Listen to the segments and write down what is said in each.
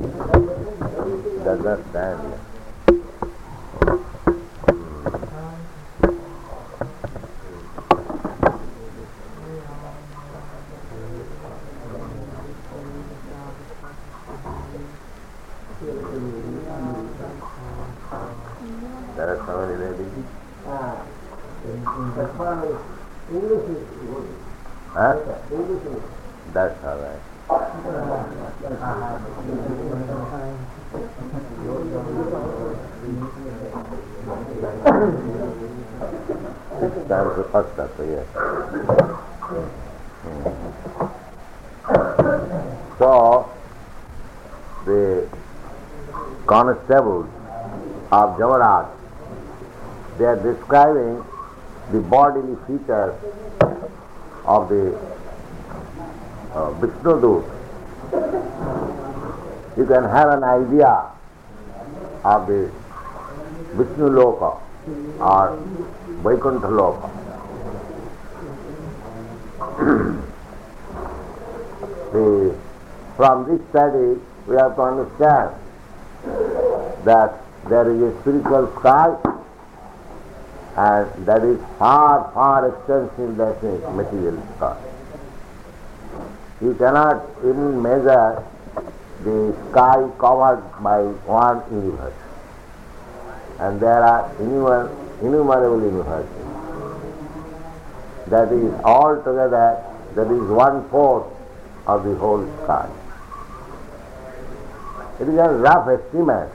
Does not stand here. There are so many ladies. Ah, in, in Japan, English is good. Huh? English is That's all right. Six times the first chapter, yes. So, the constables of Jamaraj, they are describing the bodily features of the uh, Vishnu you can have an idea of the Vishnu Loka or Vaikuntha Loka. the, from this study, we have to understand that there is a spiritual sky and that is far, far extensive than the material sky. You cannot even measure the sky covered by one universe. And there are innumerable, universes. That is altogether, that is one fourth of the whole sky. It is a rough estimate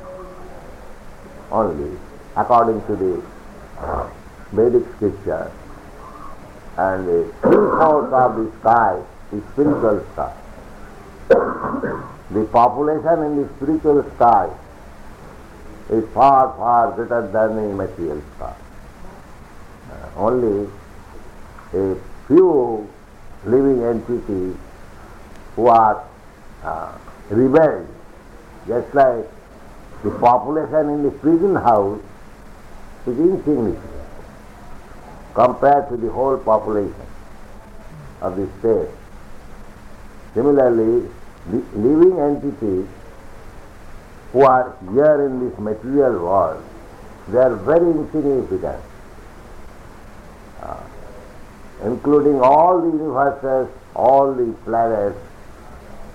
only according to the Vedic scripture. And the three-fourths of the sky is spiritual sky. the population in the spiritual sky is far, far greater than the material sky. Uh, only a few living entities who are uh, rebelled, just like the population in the prison house is insignificant compared to the whole population of the state. Similarly, the living entities who are here in this material world, they are very insignificant, uh, including all the universes, all the planets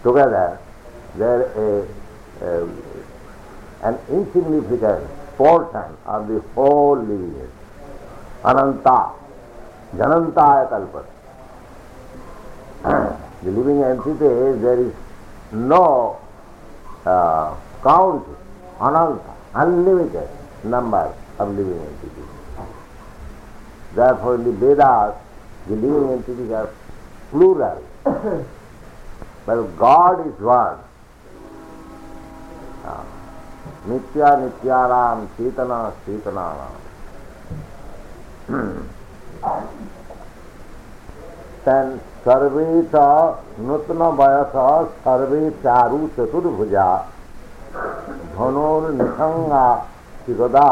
together, they are a, an insignificant portion of the whole living entity. Ananta, Janantaya Kalpata. the living entity, there is no uh, count, ananta, unlimited number of living entities. Therefore, in the Vedas, the living entities are plural. but God is one. Nitya नित्याराम शीतना चेतनाराम। then सर्वे च नूतन वयस, सर्वे चारु चतुर्भुजा। धनुर्निषंगा शिगदा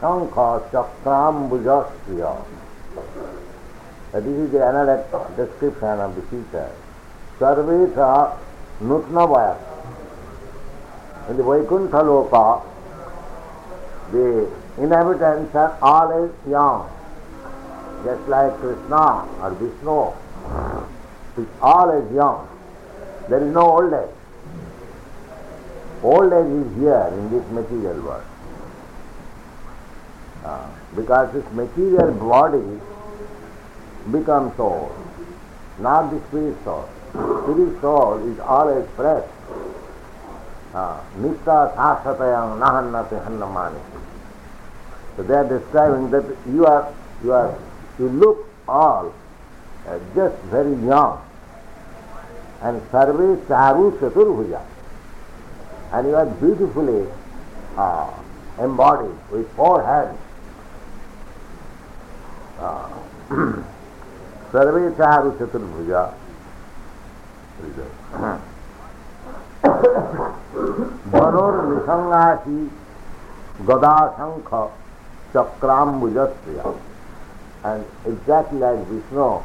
शंख चक्राम्बुजस्य। This is the description of the feature सर्वे च नूतन वयस। In the Vaikuntha Loka, the inhabitants are always young, just like Krishna or Vishnu is always young. There is no old age. Old age is here in this material world. Uh, because this material body becomes old, not the spirit soul. Spirit soul is always fresh. Nista sasatayam nahannate hannamani. So they are describing that you are, you are, you look all uh, just very young. And sarve charu chaturbhuja. And you are beautifully uh, embodied with four hands. Uh, सर्वे चारु चतुर्भुजा धनुर निसंगासी गदा शंख चक्राम्बुजस्य and exactly like Vishnu,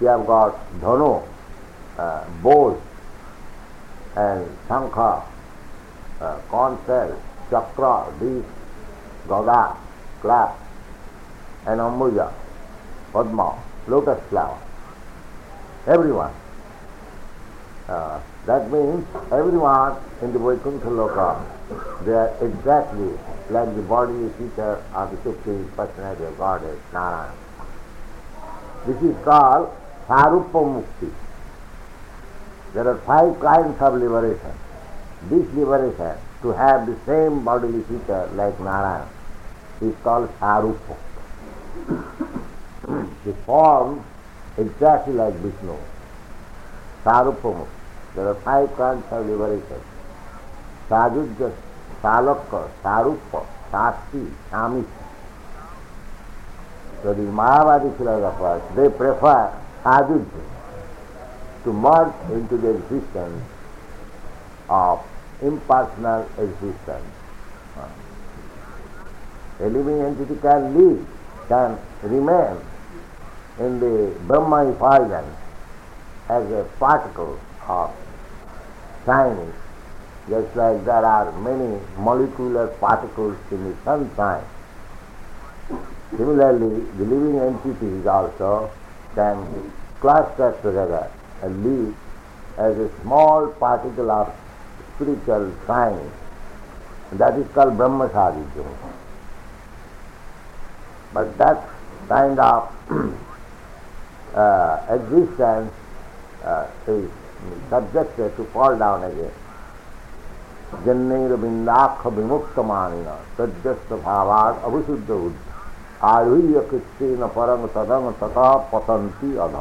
we have got dhanu, uh, bows, and shankha, uh, conch shell, chakra, disc, gada, clap, and ambuja, padma, lotus flower. Everyone. Uh, that means everyone in the Vaikuntha Loka, they are exactly like the body, feature of the Supreme Personality of Godhead, Narayana. This is called Sarupa Mukti. There are five kinds of liberation. This liberation, to have the same bodily feature like Narayana, is called Sarupa. the form exactly like Vishnu. Sarupa Mukti. There are five kinds of liberation. Sajujya, Salakka, Sarupa, Sasti, Samisha. So the Mayavadi philosophers, they prefer Sajujya to merge into the existence of impersonal existence. A living entity can live, can remain in the Brahma effulgence as a particle of shining, just like there are many molecular particles in the sunshine. Similarly, the living entities also can cluster together and live as a small particle of spiritual shining. That is called Brahma Sadhikya. But that kind of uh, existence uh, is subjected to fall down again. जन्नैरबिन्दाक्ष विमुक्त मानिना, सज्जस्त भावाद अभिशुद्ध बुद्धि आरुह्य कृत्रिन परंग सदंग ततः पतंती अध।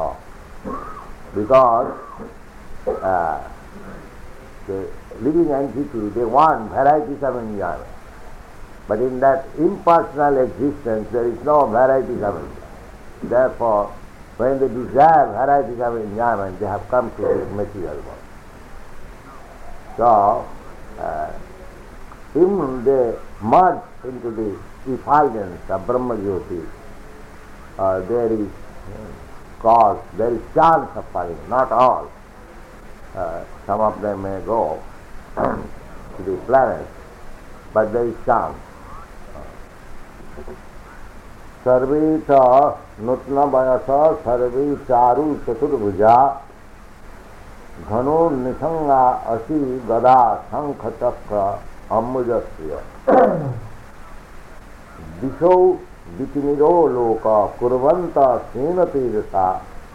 Because living entity they want varieties of enjoyment but in that impersonal existence there is no varieties of enjoyment therefore when they desire varieties of enjoyment they have come to this material world so uh, even they merge into the effulgence of Brahma Jyoti, uh, there is cause, there is chance of falling, not all. Uh, some of them may go to the planets, but there is chance. सर्वे च नूतन वयस सर्वे चारु चतुर्भुजा। घनो निसंगा असी गदा शंख चक्र अम्बुजस्य। दिशौ विचिनिरो लोक कुर्वंत सेन तेजसा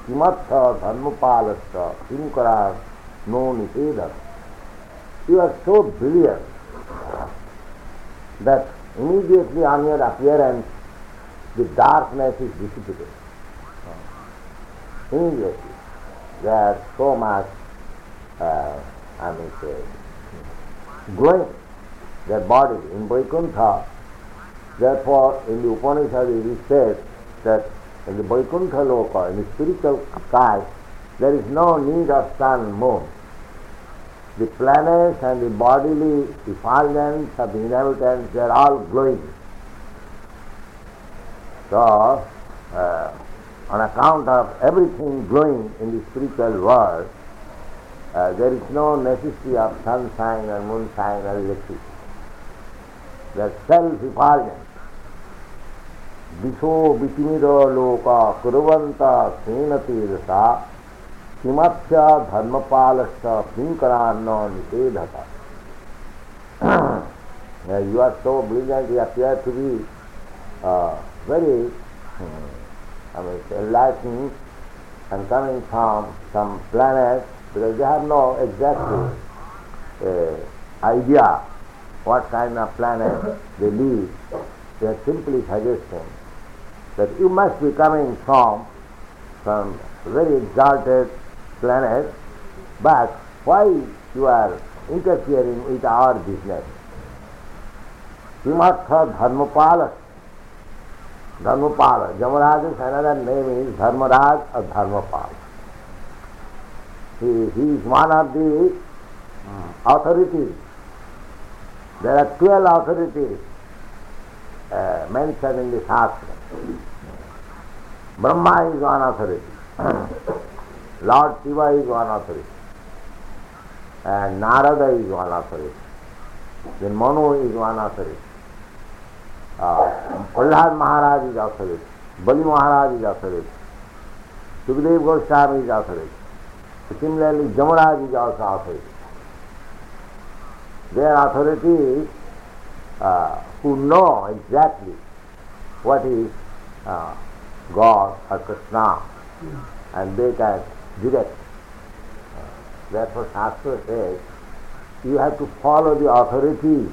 किमत्थ धर्मपालश्च किंकरा नो निषेधक you are so brilliant that immediately on your appearance the darkness is dissipated. Immediately. There are so much, uh, I mean, say, glowing, their body in Vaikuntha. Therefore, in the Upanishad it is said that in the Vaikuntha loka, in the spiritual sky, there is no need of sun, moon. The planets and the bodily effulgence of the inhabitants, they are all glowing. So, uh, on account of everything growing in the spiritual world, uh, there is no necessity of sunshine sign or moon or electricity. The self evolvement. दिशो विचिमिरो लोक कुरवंत क्षीणतीरसा किमप्य धर्मपालश्च किंकरान्न You are so brilliant, you appear to be uh, very I mean, enlightening and coming from some planet because they have no exact uh, idea what kind of planet they live. They are simply suggesting that you must be coming from some very exalted planet, but why you are interfering with our business? Kimartha Dharmapal. Yamaraj सेनादन name is Dharmaraj और Dharmapal. He is one of the authorities there are twelve authorities mention in दास्त्र Brahma is one authority lord Shiva is one authority Narada is one authority Manu is one authority Uh, Prahlad Maharaj is authority. Bali Maharaj is authority. Sukdev Goswami is authority. Similarly, Jamaraj is also authority. Their authorities uh, who know exactly what is uh, God or Krishna and they can direct. Therefore Shastra says you have to follow the authority,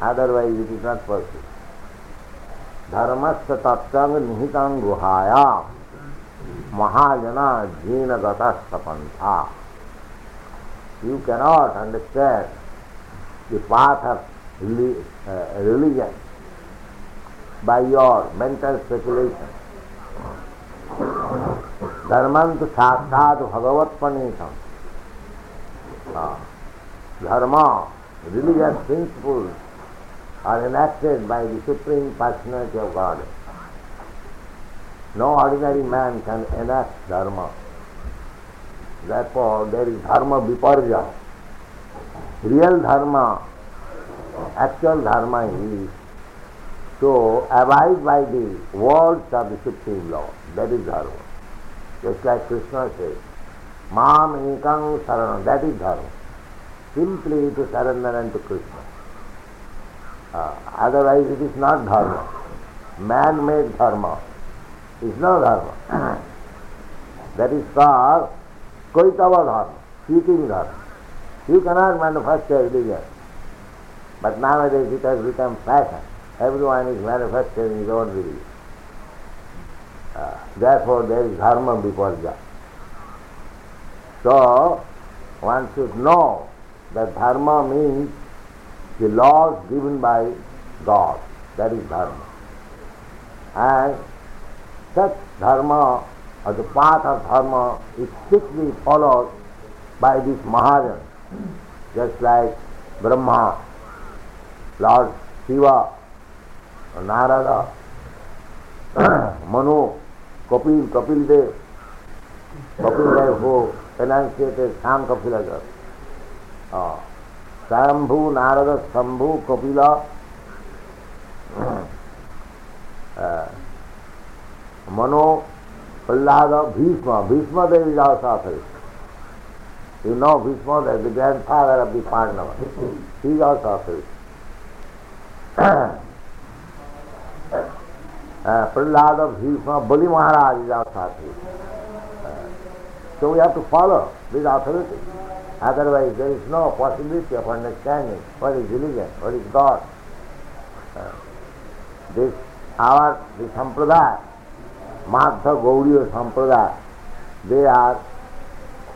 otherwise it is not possible. धर्मस्य तत्वांग निहितांग गुहाया। महाजना जीन गपंथा you cannot understand the path of religion by your mental speculation धर्मंत साक्षात भगवत पनीत धर्म religion principles are enacted by the Supreme Personality of God. No ordinary man can enact Dharma. Therefore, there is Dharma Viparja. Real Dharma, actual Dharma is to abide by the words of the Supreme Lord. That is Dharma. Just like Krishna says, Mam Ekang Saranam, that is Dharma simply to surrender unto Krishna. Uh, otherwise it is not dharma. Man-made dharma is no dharma. that is called koitava dharma, cheating dharma. You cannot manufacture religion. But nowadays it has become fashion. Everyone is manufacturing his own religion. Uh, therefore there is dharma before viparja. So one should know that dharma means the laws given by God. That is dharma. And such dharma or the path of dharma is strictly followed by this Mahajan, just like Brahma, Lord Shiva, Narada, Manu, Kapil, Kapil Dev, Kapil Dev who enunciated Sam Kapila स्वयंभू नारद शंभू कपिल। मनो प्रहलाद भीष्म भीष्म देवी जाओ साथ। You know Bhishma Devi grandfather of the Pandava he जाओ साथ प्रहलाद, भीष्म, बलि महाराज जाओ साथ। So we have to follow with authority Otherwise, there is no possibility of understanding what is religion, what is God. This, our, the Sampradaya, Madhva Gauriya Sampradaya, they are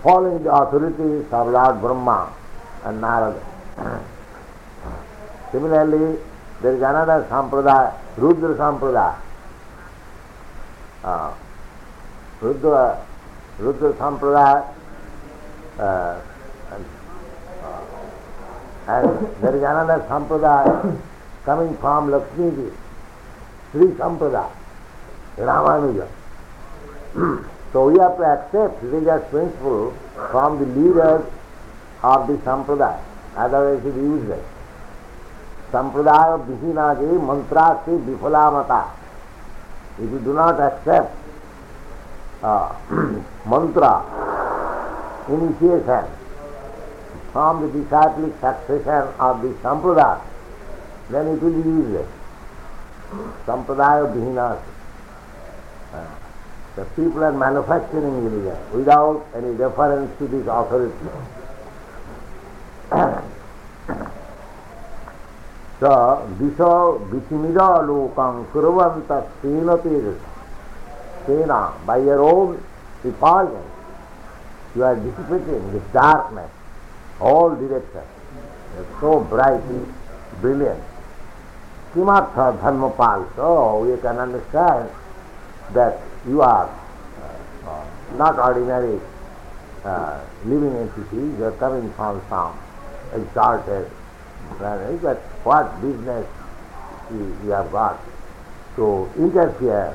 following the authorities of Lord Brahma and Narada. Similarly, there is another Sampradaya, Rudra Sampradaya. Uh, Rudra, Rudra Sampradaya uh, and there is another sampradaya coming from Lakshmi Ji, Sri Sampradaya, Ramanuja. so we have to accept religious principle from the leaders of the sampradaya, otherwise it is useless. Sampradaya Vihinage mantrasti vifalamata. If you do not accept uh, mantra, initiation, from the disciplic succession of the sampradaya, then it will be useless. Sampradaya Bhinas. Uh, the people are manufacturing religion without any deference to this authority. so, Disha Visimida Lokam Kurvanta Senati Sena, by your own repulsion, you are dissipating this darkness all directions. So bright, brilliant. Kimartha Dharmapal. So you can understand that you are uh, not ordinary uh, living entity, you are coming from some exalted planet, but what business you, have got to interfere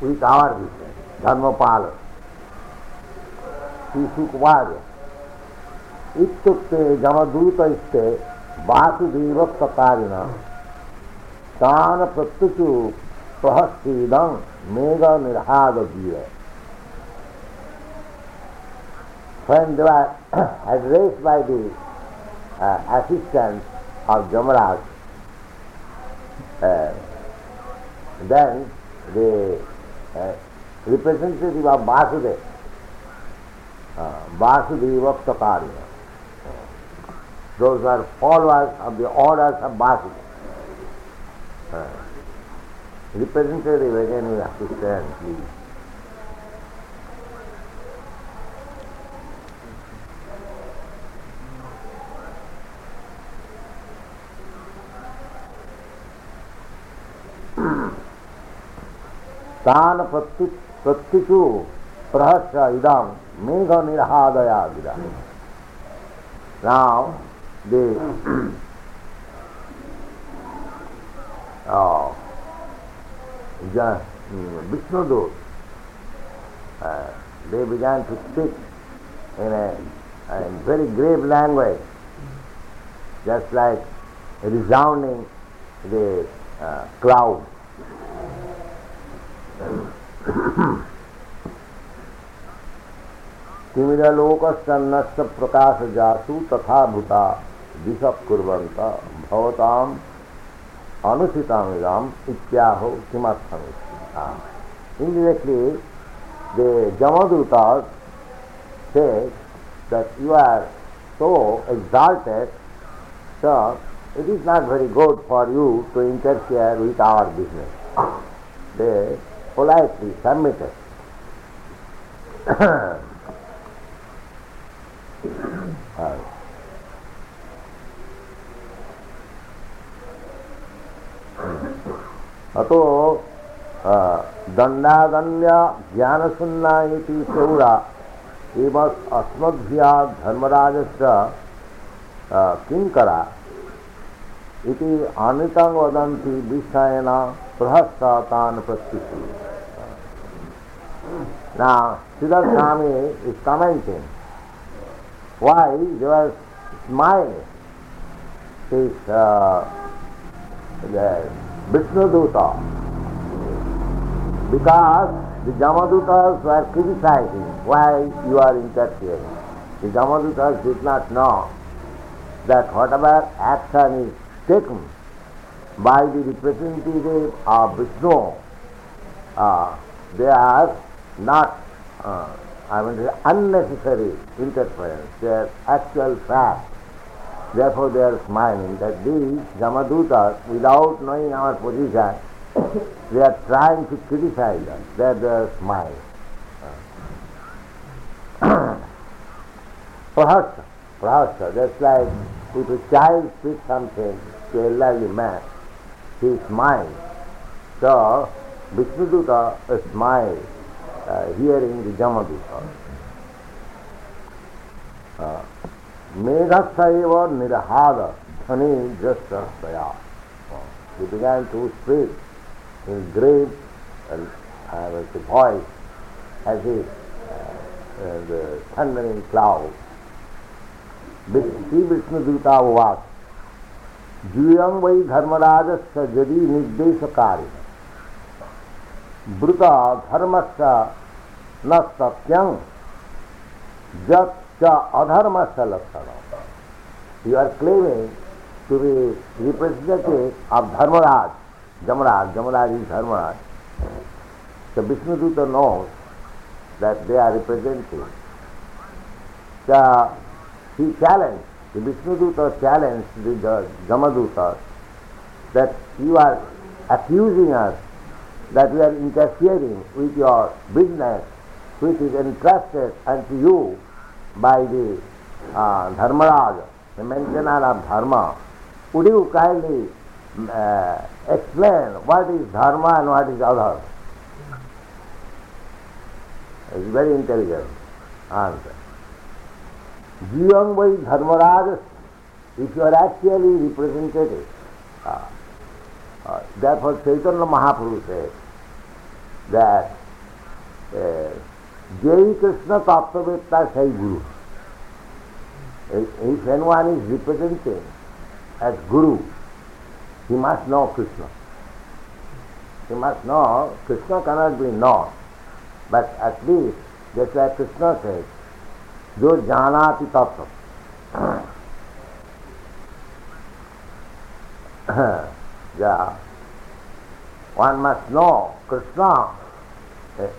with our business? Sri Sukvarya. इत्युक्ते जमदूत इत्ते वासुदेवत्कारिण तान प्रत्युचु प्रहस्तीदं मेघ निर्हाद जीव When they were addressed by the uh, assistants of Jamaraj, uh, then the uh, representative of Vasudeva, uh, Vasudeva Takarya, those are followers of the orders of Vasudeva. Uh, representative again we have to stand, please. तान प्रत्युचु प्रहस्य idam megha nirhadaya vida. Now, the oh, just, Vishnu uh, they began to speak in a, a very grave language, just like resounding the uh, cloud. तिमिरलोकसन्नस्त प्रकाश जासु तथा भूता दिशा कुरता भवता अनुचिता इत्याह किम indirectly they Yamaduta say that you are so exalted so it is not very good for you to interfere with our business they politely submitted Uh, अतो दंडादंड ज्ञान सुन्ना चौरा एव अस्मद्या धर्मराज से किंकरा आनीतांग वदंती विषयन प्रहस्तान प्रस्तुति ना सीधा स्वामी इस कमेंट वाई जो smile Vishnu Duta. Because the Jamadutas were criticizing why you are interfering. The Jamadutas did not know that whatever action is taken by the representative of Vishnu, uh, they are not, uh, I mean, unnecessary interference. They are actual fact. Therefore they are smiling that these Jamadutas, without knowing our position, they are trying to criticize us. They are smiling. Perhaps, perhaps, just like if a child speaks something to a elderly man, he smiles. So, Vishnuduta smiles uh, hearing the Jamaduta. Uh, Medhasaiva nirhada dhani jasasaya. He began to speak in great and uh, with voice as if uh, uh, the thundering cloud. Shri Vishnuduta उवास जूयम वै धर्मराज से जदि निर्देश कार्य ब्रुत धर्म से न सत्यं जत च adharmasya lakshana. You are claiming to be representative of Dharmaraj. Jamaraj, Jamaraj is Dharmaraj. So Vishnu Dutta knows that they are representing. So he challenged, the Vishnu Dutta challenged the Jamadutta that you are accusing us that we are interfering with your business which is entrusted unto you by the uh, Dharmaraj, the maintainer of Dharma. Would you kindly uh, explain what is Dharma and what is Adharma? It's very intelligent answer. Jivang by Dharmaraj, if you are actually representative, uh, uh, therefore Chaitanya Mahaprabhu says that uh, Jai Krishna Tattvavedta Sai Guru. If anyone is representing as Guru, he must know Krishna. He must know Krishna cannot be known. But at least, just like Krishna says, जो जानाति तत्व yeah. One must know Krishna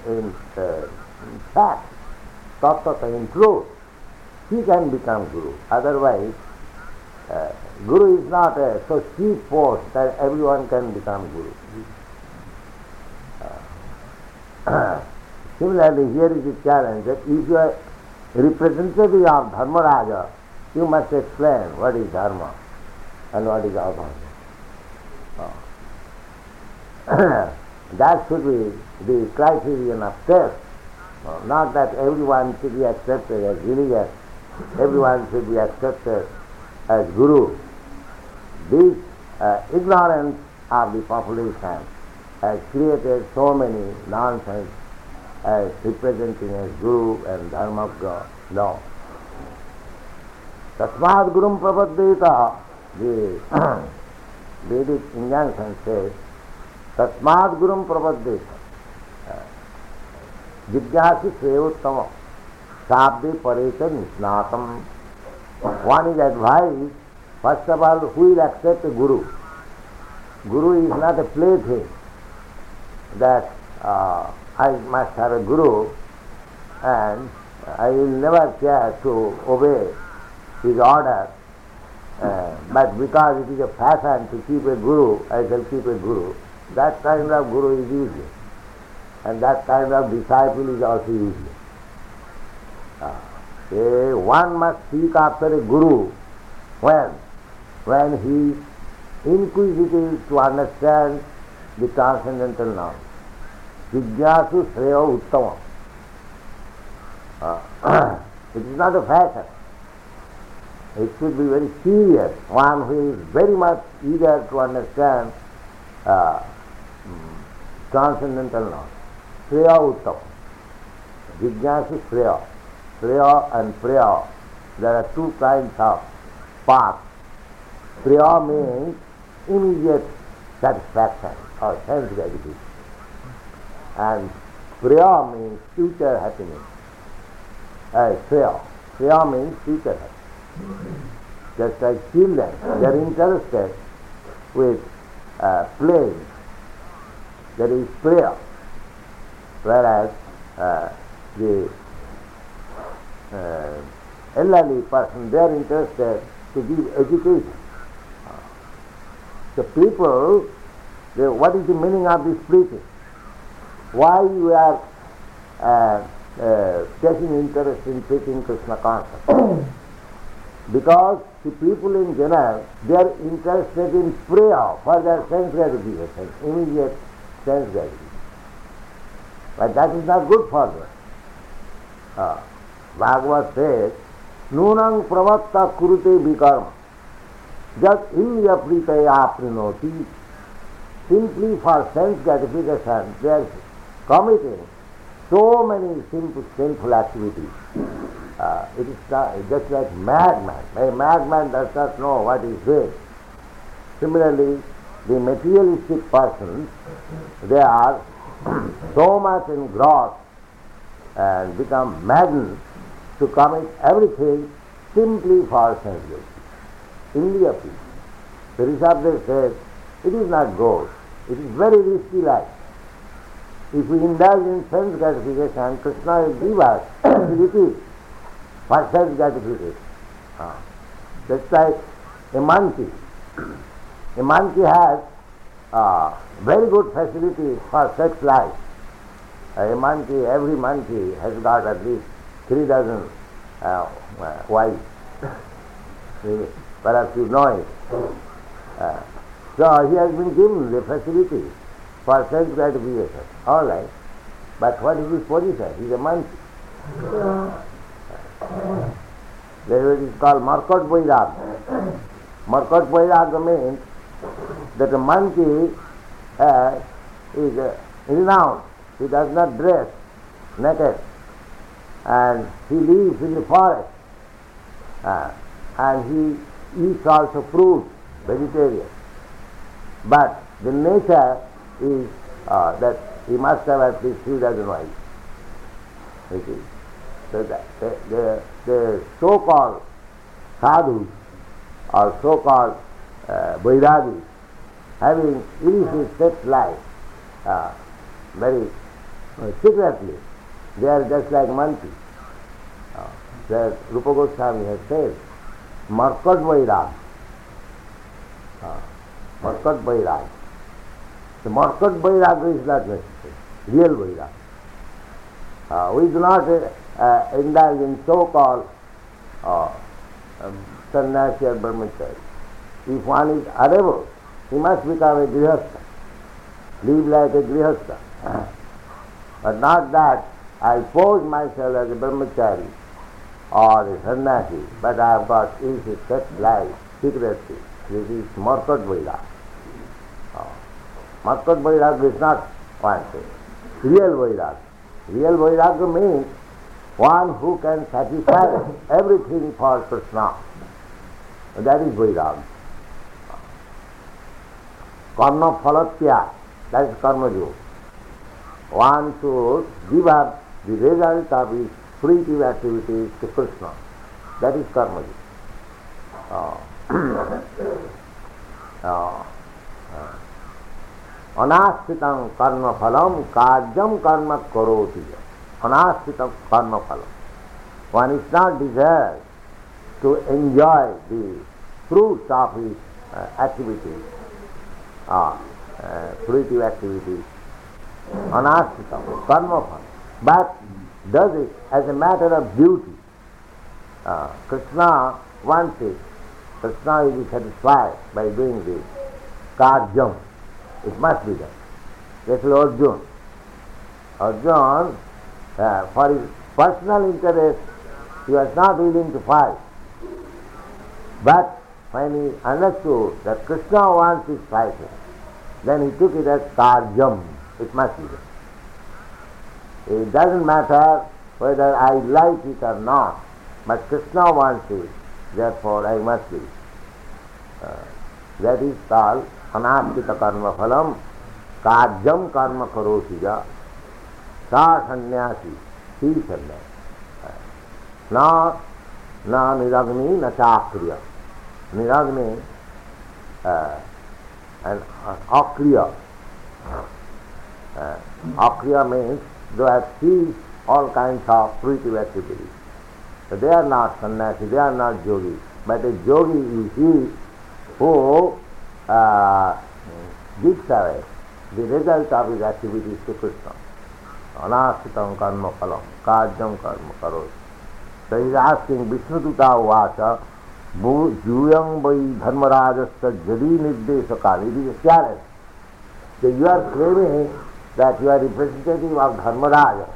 in, uh, in fact, tattva in truth. He can become Guru. Otherwise, uh, Guru is not a so cheap post that everyone can become Guru. Uh, similarly, here is the challenge that if you are representative of Dharmaraja, you must explain what is Dharma and what is Adharma. that should be the criterion of test. Not that everyone should be accepted as religious, everyone should be accepted as guru. This uh, ignorance of the population has created so many nonsense as representing as guru and dharma of God. No. Tasmad Gurum Prapaddeta, the Vedic injunction says, Tasmad Gurum Prapaddeta. जिज्ञासी श्रेयोत्तम शाब्दे परे से निष्णातम। One is advise first of all who accept guru guru is not a plaything that I must have a guru and I will never care to obey his order but because it is a fashion to keep a guru I will keep a guru that kind of guru is use it and that kind of disciple is also useless. Uh, one must seek after a guru when? When he is inquisitive to understand the transcendental knowledge. Jigyasu Shreya Uttama. Uh, it is not a fashion. It should be very serious. One who is very much eager to understand uh, transcendental knowledge. Shreya Uttam. Jignasu Shreya. Shreya and Preya. There are two kinds of paths. Preya means immediate satisfaction or sense gratification. And Preya means future happiness. Uh, Shreya. Shreya means future. Just like children, they are interested with uh, playing. There is prayer whereas uh, the uh, elderly person, they are interested to give education. The people, they, what is the meaning of this preaching? Why you are uh, uh, taking interest in preaching Krishna consciousness? because the people in general, they are interested in prayer for their sense gratification, immediate sense gratification. But that is not good for them. Uh, Bhagavad says, Nunang pravatta kurute vikarma. Just indriya pritaya prinoti. Simply for sense gratification, they are committing so many simple, sinful activities. Uh, it is not, just like madman. A madman does not know what is doing. Similarly, the materialistic persons, they are so much engrossed and become maddened to commit everything simply for sense India people. Rishabdev says, it is not gold. It is very risky life. If we indulge in sense gratification, Krishna will give us it for sense gratification. Ah. That's like a monkey. A monkey has uh, very good facilities for sex life. A monkey, every monkey has got at least three dozen uh, uh, wives. Perhaps you know it. Uh, so he has been given the facility for sense gratification. All right. But what is his position? He is a monkey. There is called Markot Vairag. Markot Vairag means that a monkey uh, is uh, renowned. He does not dress naked and he lives in the forest uh, and he eats also fruit vegetarian. But the nature is uh, that he must have at least three dozen wives. You see. So the, the, the so-called sadhus or so-called uh, vairagis having illicit sex life uh, very secretly, they are just like monkeys. Uh, the Rupa Goswami has said, Markat Vairag. Uh, Markat Vairag. The Markat Vairag is not necessary, real Vairag. Uh, we do not uh, indulge in so-called uh, um, sannyasi or brahmachari. If one is unable, he must become a grihastha, live like a grihastha. but not that I pose myself as a brahmachari or a sannyasi, but I have got sex life, secretly. This is Markat Vairag. Uh, Markat Vairag is not one thing. Real Vairag. Real Vairagya means one who can satisfy everything for Krishna. That is Vairagya. Karma yoga. One should give up the result of his fruitive activities to Krishna. That is karma yoga. Uh, uh, uh, अनाश्रितं कर्म फलम कार्यम कर्म करोति अनाश्रितं कर्म फलम one is not desired to enjoy the fruits of his activities, uh, fruitive activities, anashritam, karma phala, but does it as a matter of duty. Uh, Krishna wants it. Krishna will be satisfied by doing this. Karjam. It must be done. That's Arjuna. Arjuna, uh, for his personal interest, he was not willing to fight. But when he understood that Krishna wants his fighting, then he took it as karjam. It must be done. It doesn't matter whether I like it or not, but Krishna wants it, therefore I must do it. Uh, that is called अनाश्रित कर्म फलम कार्यम कर्म करोति जा सा सन्यासी ही सन्यासी न निरग्नि न चाक्रिय मिराज में आक्रिया आक्रिया means those have see all kind of fruitive activity they are not sannyasi they are not yogi but a yogi is he who gives away the result of his activity to Krishna अनाश्रित कर्म फलम कार्यम कर्म करो so is asking Vishnu दूता हुआ था Juyam vai dharmarajasta jadi nirdesakali. It is a challenge. So you are claiming that you are representative of Dharmaraja.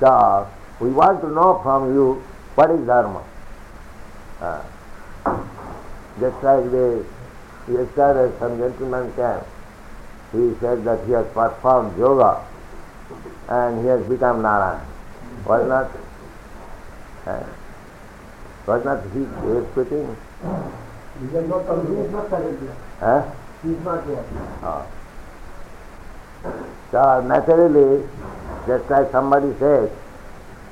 So we want to know from you what is dharma. Uh, just like the Yesterday some gentleman came. He said that he has performed yoga and he has become Narayan. Was not uh, was not he is quitting? He is not is not currently. Huh? He is not here. Oh. So naturally, just like somebody says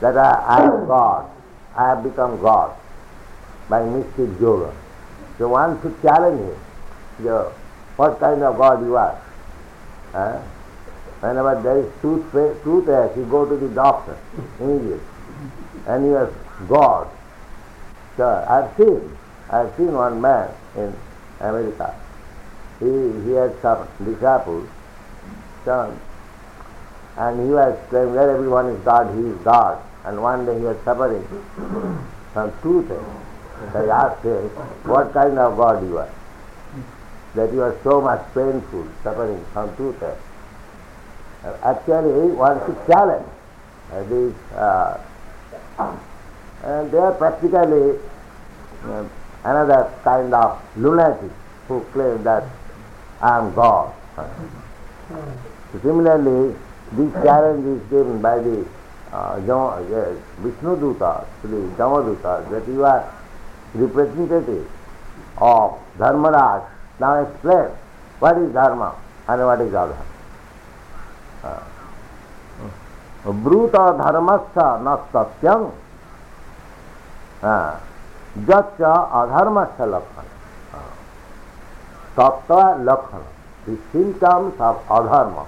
that I, I am God, I have become God by mystic yoga. So one should challenge him the, what kind of God you are. Huh? Whenever there is tooth, toothache, you go to the doctor immediately. And you are God. So I've seen, I've seen one man in America. He, he had some disciples, son, and he was saying, where everyone is God, he is God. And one day he was suffering from toothache. So I asked him, what kind of God you are? that you are so much painful, suffering from two Uh, actually, one should challenge these, uh, and they are practically uh, another kind of lunatic who claim that I am God. So similarly, this challenge is given by the uh, yes, Vishnu Duta, the Jamaduta, that you are representative of Dharmaraj. Now explain what is dharma and what is adharma. ब्रूत धर्मस्थ न जच्च अधर्मस्थ लक्षण। तत्व लक्षण। the symptoms of adharma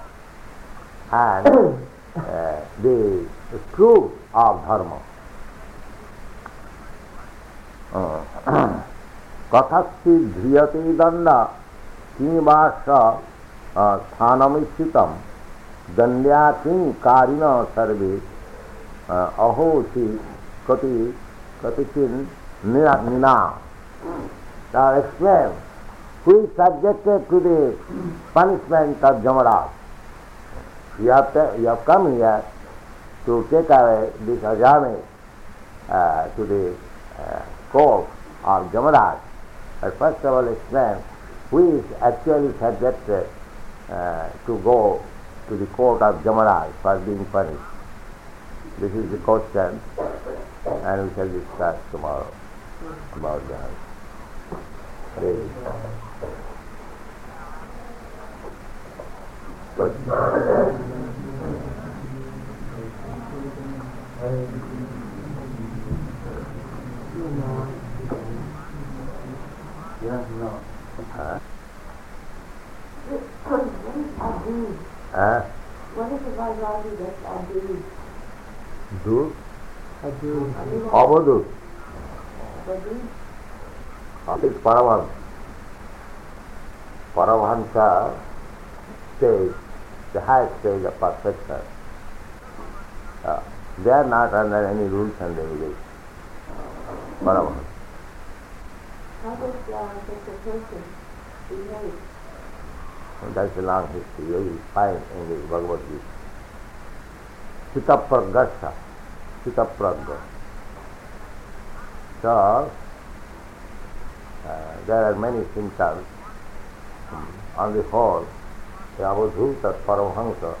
and uh, the proof of dharma. कथस्ति ध्रियते दंड किवास स्थानमिस्थितम दंड्या किं कारिण सर्वे। अहोसी कति Kapitin Nina. Now explain who is subjected to the punishment of Jamaraj. You have, you have come here to take away this ajami uh, to the uh, court of Jamaraj. But first of all explain who is actually subjected uh, to go to the court of Jamaraj for being punished. This is the question and we shall discuss tomorrow about that. No. Huh? What is Adu? Huh? What is the Vajragi that's? Do? Adu? What is Paramahansa? Stage, the highest stage of perfection. Uh, they are not under any rules and regulations. Paramahansa. How does uh, person behave? And that's a long. You find in the Bhagavad Gita. Sitapragasha. Sitapragga. So, uh, there are many symptoms. On the whole, the Avadhuta Paramahansa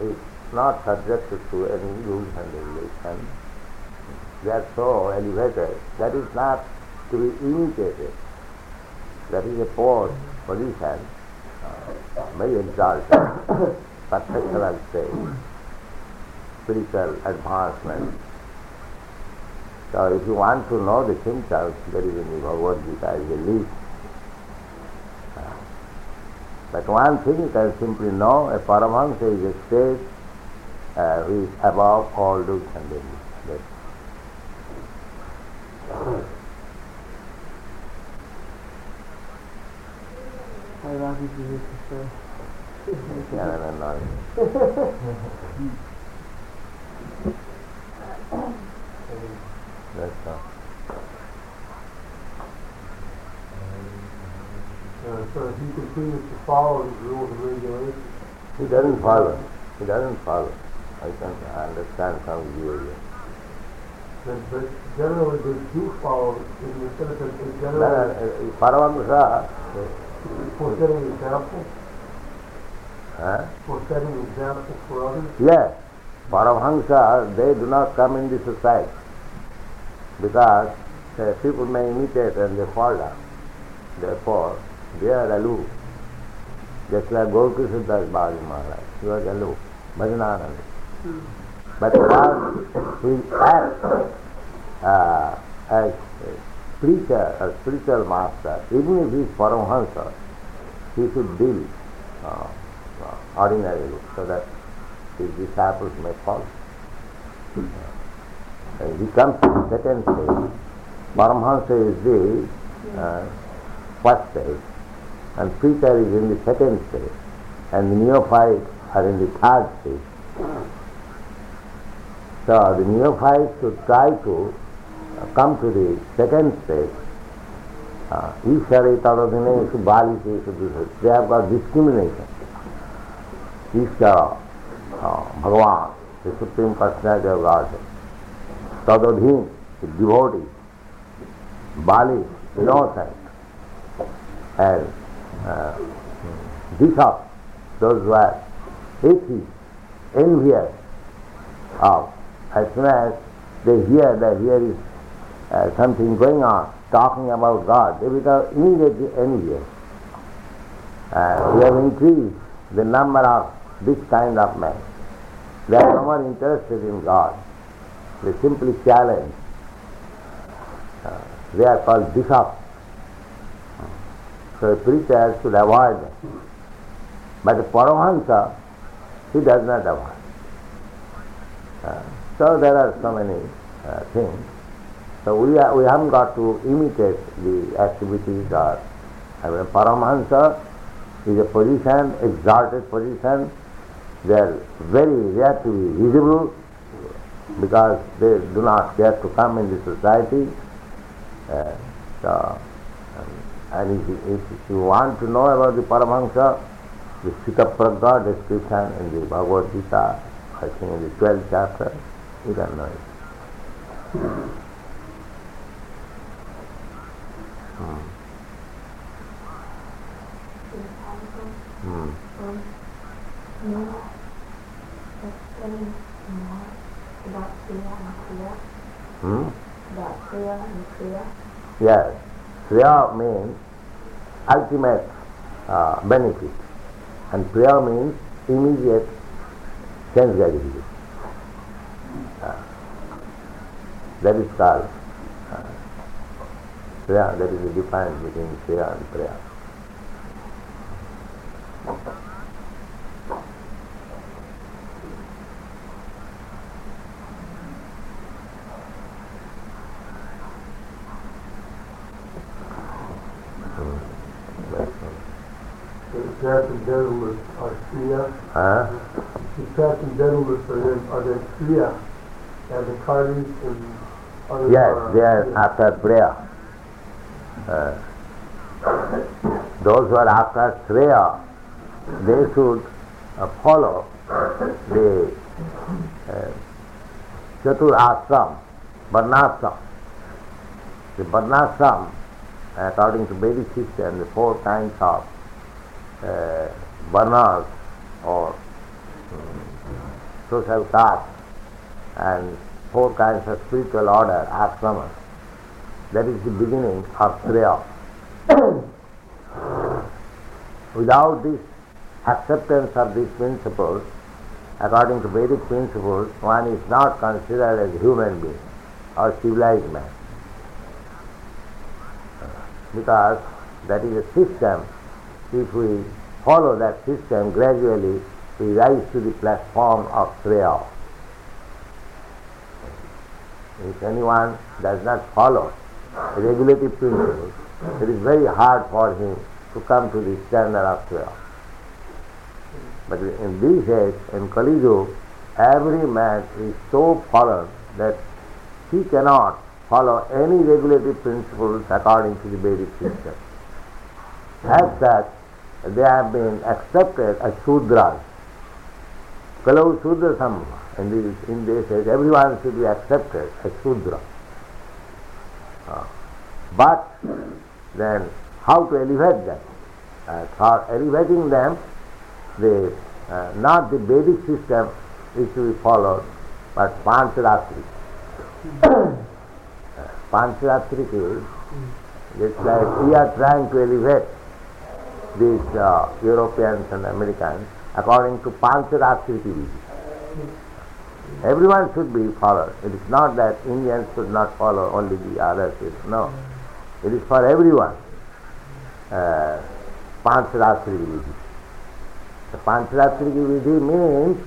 is not subjected to any rules and regulations. They are so elevated that is not to be imitated. That is a poor position, uh, very exalted, perfection I say, spiritual advancement. So if you want to know the symptoms, there is in the Bhagavad Gita list. Uh, But one thing you can simply know, a Paramahansa is a state uh, who is above all rules and How Ragi do you prefer? No, no, no, no. That's. Uh, so if he continues to follow the rules and regulations, He doesn't follow. He doesn't follow. I can understand some behavior. then, but generally they do follow in the sense that they No, generally, no, uh, Paramahansa, for setting example, huh? for setting example for others. yes, Paramahansa, they do not come in the society because uh, people may imitate and they fall down. Therefore, they are aloof. Just like Das Babaji Maharaj, he was aloof, Bhajananand. But while he acts uh, as a preacher, a spiritual master, even if he is Paramahansa, he should deal uh, uh, ordinarily so that his disciples may follow. Uh, he comes to the second stage. Paramahansa is the uh, first stage, and preacher is in the second stage, and the neophytes are in the third stage. So the neophytes should try to uh, come to the second stage. Uh, Ishare Tadadine Bali They have got discrimination. Ishara, Bhagavan, the Supreme Personality of Godhead. Tadadhin, the devotee. Bali, innocent. And uh, bishops, those who are atheists, envious of as soon as they hear that here is uh, something going on talking about God, they become immediately envious. Uh, we have increased the number of this kind of men. They are no more interested in God. They simply challenge. Uh, they are called bishops. So a preacher should avoid them. But a Paramahansa, he does not avoid. Uh, so there are so many uh, things. So we, are, we haven't got to imitate the activities or I mean, Paramahansa is a position, exalted position. They are very rare to be visible because they do not dare to come in the society. Uh, so, and if you, if you want to know about the Paramahansa, the Sthita Prajna description in the Bhagavad Gita, I think in the 12th chapter, you can know it. Hmm. Hmm. Um, no, explain more about Kriya and Kriya, Hmm? Kriya Kriya. Yes. Kriya means ultimate uh, benefit and preya means immediate sense gratification. Uh, that is called uh, preya. That is the difference between prayer and preya. That's all. The transcendentalists are Kriya. Huh? The transcendentalists are then, are then Kriya. And the karmis and others Yes, are. they are Kriya. after preya. Uh, those who are after Shreya, they should uh, follow the uh, Chatur Ashram, Varnashram. The Varnashram, according to Vedic system, the four kinds of uh, Varnas or um, social caste and four kinds of spiritual order, ashramas. That is the beginning of Shreya. Without this acceptance of these principles, according to Vedic principles, one is not considered as human being or civilized man. Because that is a system. If we follow that system gradually, we rise to the platform of Shreya. If anyone does not follow regulative principles, it is very hard for him to come to the standard of Shreya. But in this age, in Kali Yuga, every man is so fallen that he cannot follow any regulative principles according to the Vedic system. As such, they have been accepted as Shudras. Kalau Shudra. In this, in this age, everyone should be accepted as Shudra. Uh, but then, how to elevate them? Uh, for elevating them, the, uh, not the Vedic system is to be followed, but Pancharatri. Pancharatri is it's like we are trying to elevate these uh, Europeans and Americans according to Pancharatri Vidhi. Everyone should be followed. It is not that Indians should not follow only the others. No. It is for everyone. Uh, Pancharatri Vidhi. The Pancharatri Vidhi means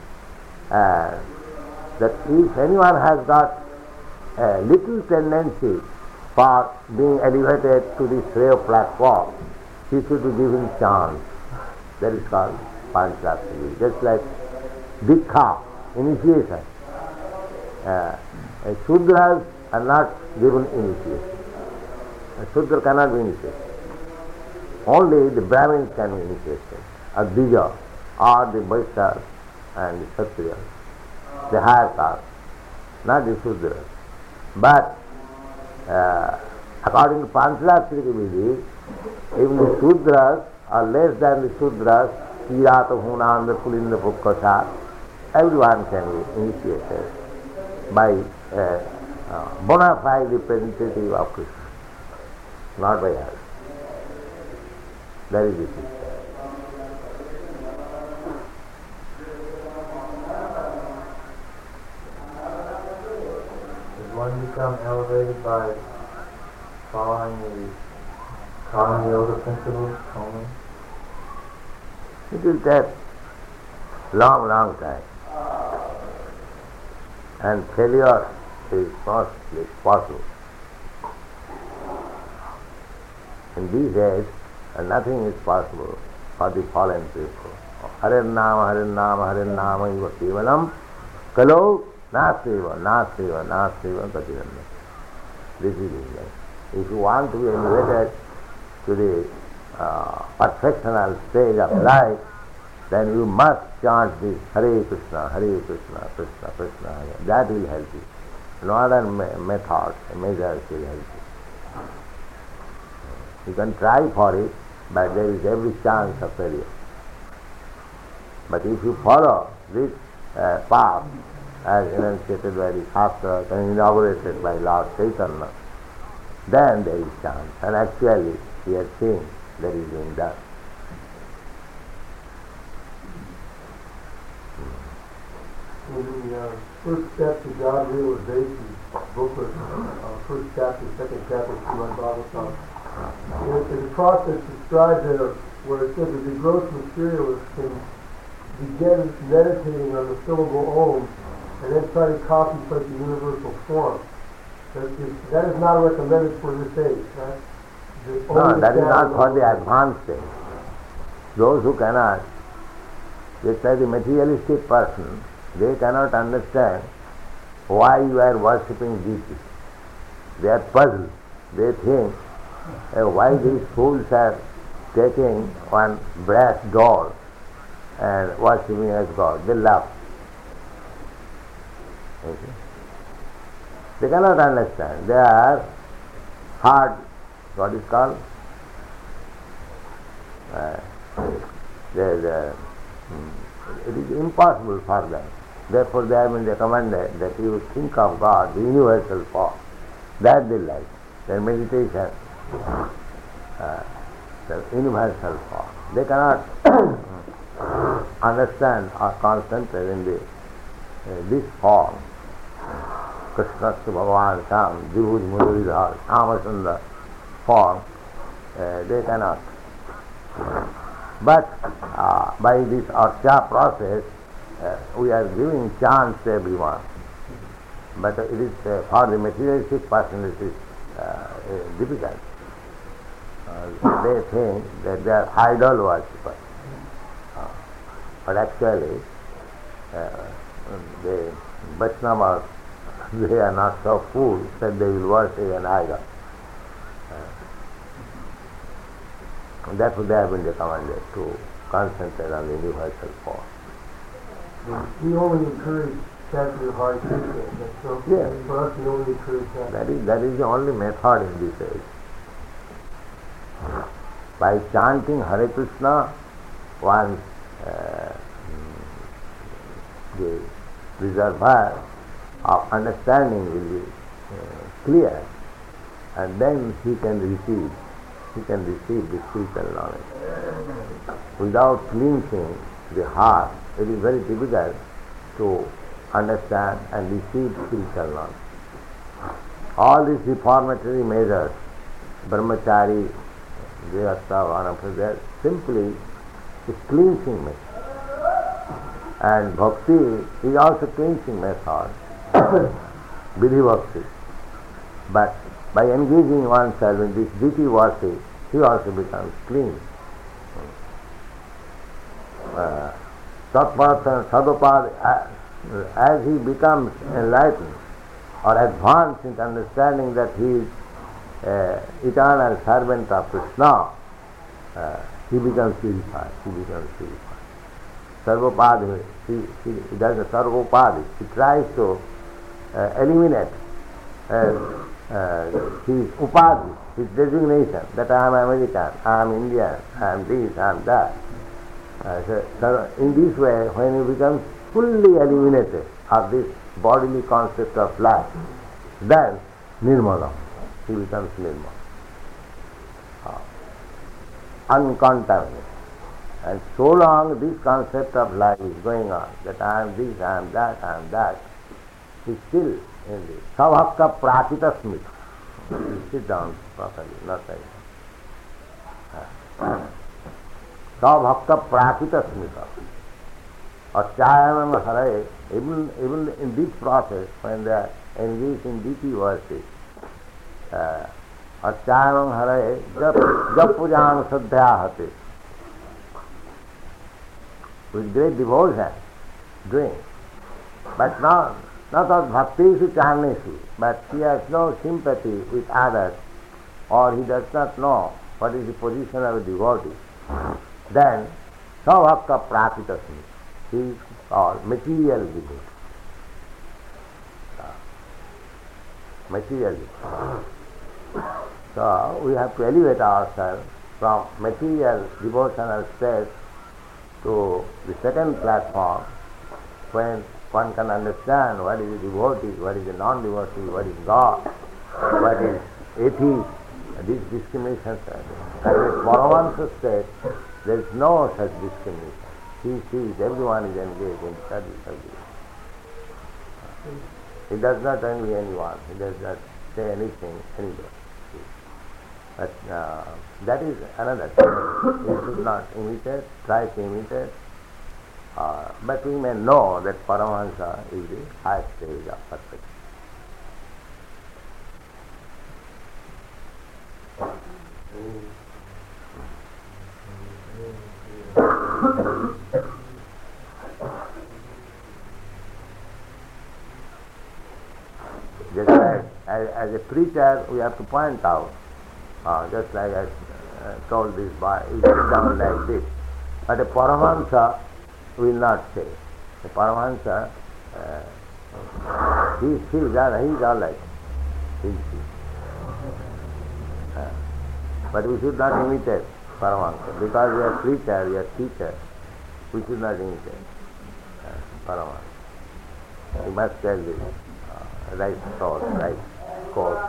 uh, that if anyone has got a little tendency for being elevated to the Shreya platform, he should be given chance. That is called Vidhi. Just like Diksha, initiation. Uh, a Shudras are not given initiation. A Shudra cannot be initiated. Only the Brahmins can be initiated, or Dvija, or the Vaishyas and the Kshatriyas, the higher caste, not the Shudras. But uh, according to Pancharatri Vidhi, even the Shudras are less than the Shudras, Kirata, Hunanda, Pulinda, Pukkasa, everyone can be initiated by a uh, bona fide representative of Krishna. not by us. That is the. Does one become elevated by following the common yoga principles only? It will take long, long time. And failure is not possible. In these days, uh, nothing is possible for the fallen people. Hare Nama, Hare Nama, Hare Nama, Iva Kevalam, Kalau, Nastiva, Nastiva, Nastiva, Katiranda. This is English. If you want to be elevated to the uh, perfectional stage of life, then you must chant this Hare Krishna, Hare Krishna, Krishna, Krishna. That will help you. No other me- method, measures will help you. You can try for it, but there is every chance of failure. But if you follow this uh, path as enunciated by the Shastras and inaugurated by Lord Chaitanya, then there is chance. And actually, we are seeing that is being done. In the uh, first step to God realization booklet, uh, first chapter, second chapter, Srimad Bhagavatam, there's there's a process described there where it says that the gross materialist can begin meditating on the syllable Om and then try to contemplate the universal form. That is, that is not recommended for this age, right? The No, that is not for the advanced stage. Those who cannot, just like the materialistic person, they cannot understand why you are worshipping deity. They are puzzled. They think uh, why these fools are taking one brass doll and worshipping as God. They laugh. See? They cannot understand. They are hard, what is called? Uh, they, they, hmm, it is impossible for them. Therefore, they have been recommended that you think of God, the universal form. That they like. Their meditation, uh, the universal form. They cannot understand or concentrate in the, uh, this form. Krishnastu Bhagavan Sham, Vibhuti Mururidhar, Amasunda form, uh, they cannot. But uh, by this Archa process, uh, we are giving chance to everyone. But it is uh, for the materialistic person it is uh, difficult. Uh, they think that they are idol worshippers. But actually, the Vaishnavas, they are not so fools that they will worship an idol. Uh, therefore, they have been recommended to concentrate on the universal form. We only encourage chanting your Hare Krishna. That's so, Yes. For us, we only encourage that. That is, that is the only method in this age. By chanting Hare Krishna, one uh, the reservoir of understanding will be uh, clear, and then he can receive, he can receive the spiritual knowledge. Without cleansing the heart, it is very difficult to understand and receive spiritual knowledge. All these reformatory measures, brahmachari, grihastha, vanapra, they are simply cleansing method. And bhakti is also cleansing method, vidhi. But by engaging oneself in this deity worship, he also becomes clean. Uh, Tatpatha, Sadopad, uh, as he becomes enlightened or advanced in understanding that he is uh, eternal servant of Krishna, uh, he becomes purified. He becomes purified. Sarvopadhi, he, he, he does a Sarvopadhi. He tries to eliminate uh, uh, his upadhi, his designation that I am American, I am Indian, I am this, I am that. Uh, so, so in this way, when he becomes fully eliminated of this bodily concept of life, then nirmala, he becomes nirmala. uncontaminated. And so long this concept of life is going on, that I am this, I am that, I am that, still सब हक्का प्राचित स्मृत सिद्धांत प्रचलित न सही सब स्मृत और चाहे मैं हर even even in this process when they in this in और चाहे मैं हर जब जब पूजा श्रद्धा होते। डिवोर्स है drink but not not of bhakti chahanesu, but he has no sympathy with others, or he does not know what is the position of a devotee. Then, Savhakka Prakitasmi, he is called material devotee. Material. So we have to elevate ourselves from material devotional state to the second platform when one can understand what is a devotee, what is a non-devotee, what is God, what is atheist, this discrimination. And in Paramahansa state, there is no such discrimination. He sees everyone is engaged in service of this. He does not envy anyone. He does not say anything anywhere. But uh, that is another thing. we should not imitate, try to imitate. Uh, but we may know that Paramahansa is the highest stage of perfection. Just like as, as a preacher, we have to point out, uh, just like I uh, told this boy, he sit down like this. But a Paramahansa will not say. The Paramahansa, uh, he sees all, he is all right. He. Uh, but we should not imitate Paramahansa because we are preacher, we are teacher. We should not imitate uh, Paramahansa. We must tell this uh, right thought, right course.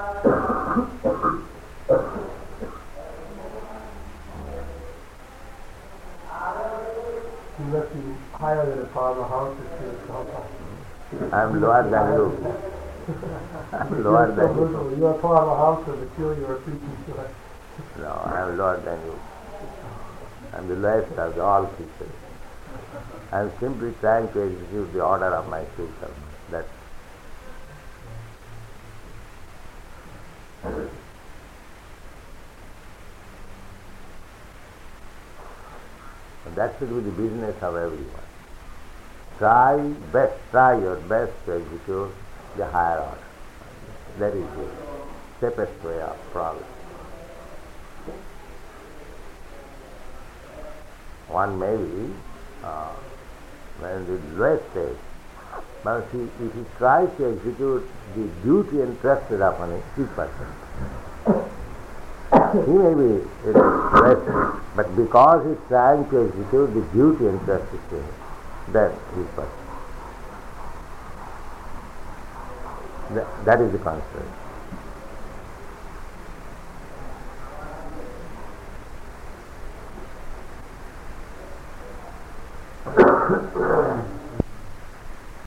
You must be higher than a Paramahansa to yourself. I am lower than you. I am lower than you. You are Paramahansa, but still you are preaching to us. No, I am lower than you. I am the lowest of all creatures. I am simply trying to execute the order of my system. That's And that should be the business of everyone. Try best, try your best to execute the higher order. That is the safest way of progress. One may be uh, when the lowest stage, but if he, if he tries to execute the duty entrusted upon him, each person, he may be less, but because he is trying to execute the duty entrusted to him, he is. That, that is the concept.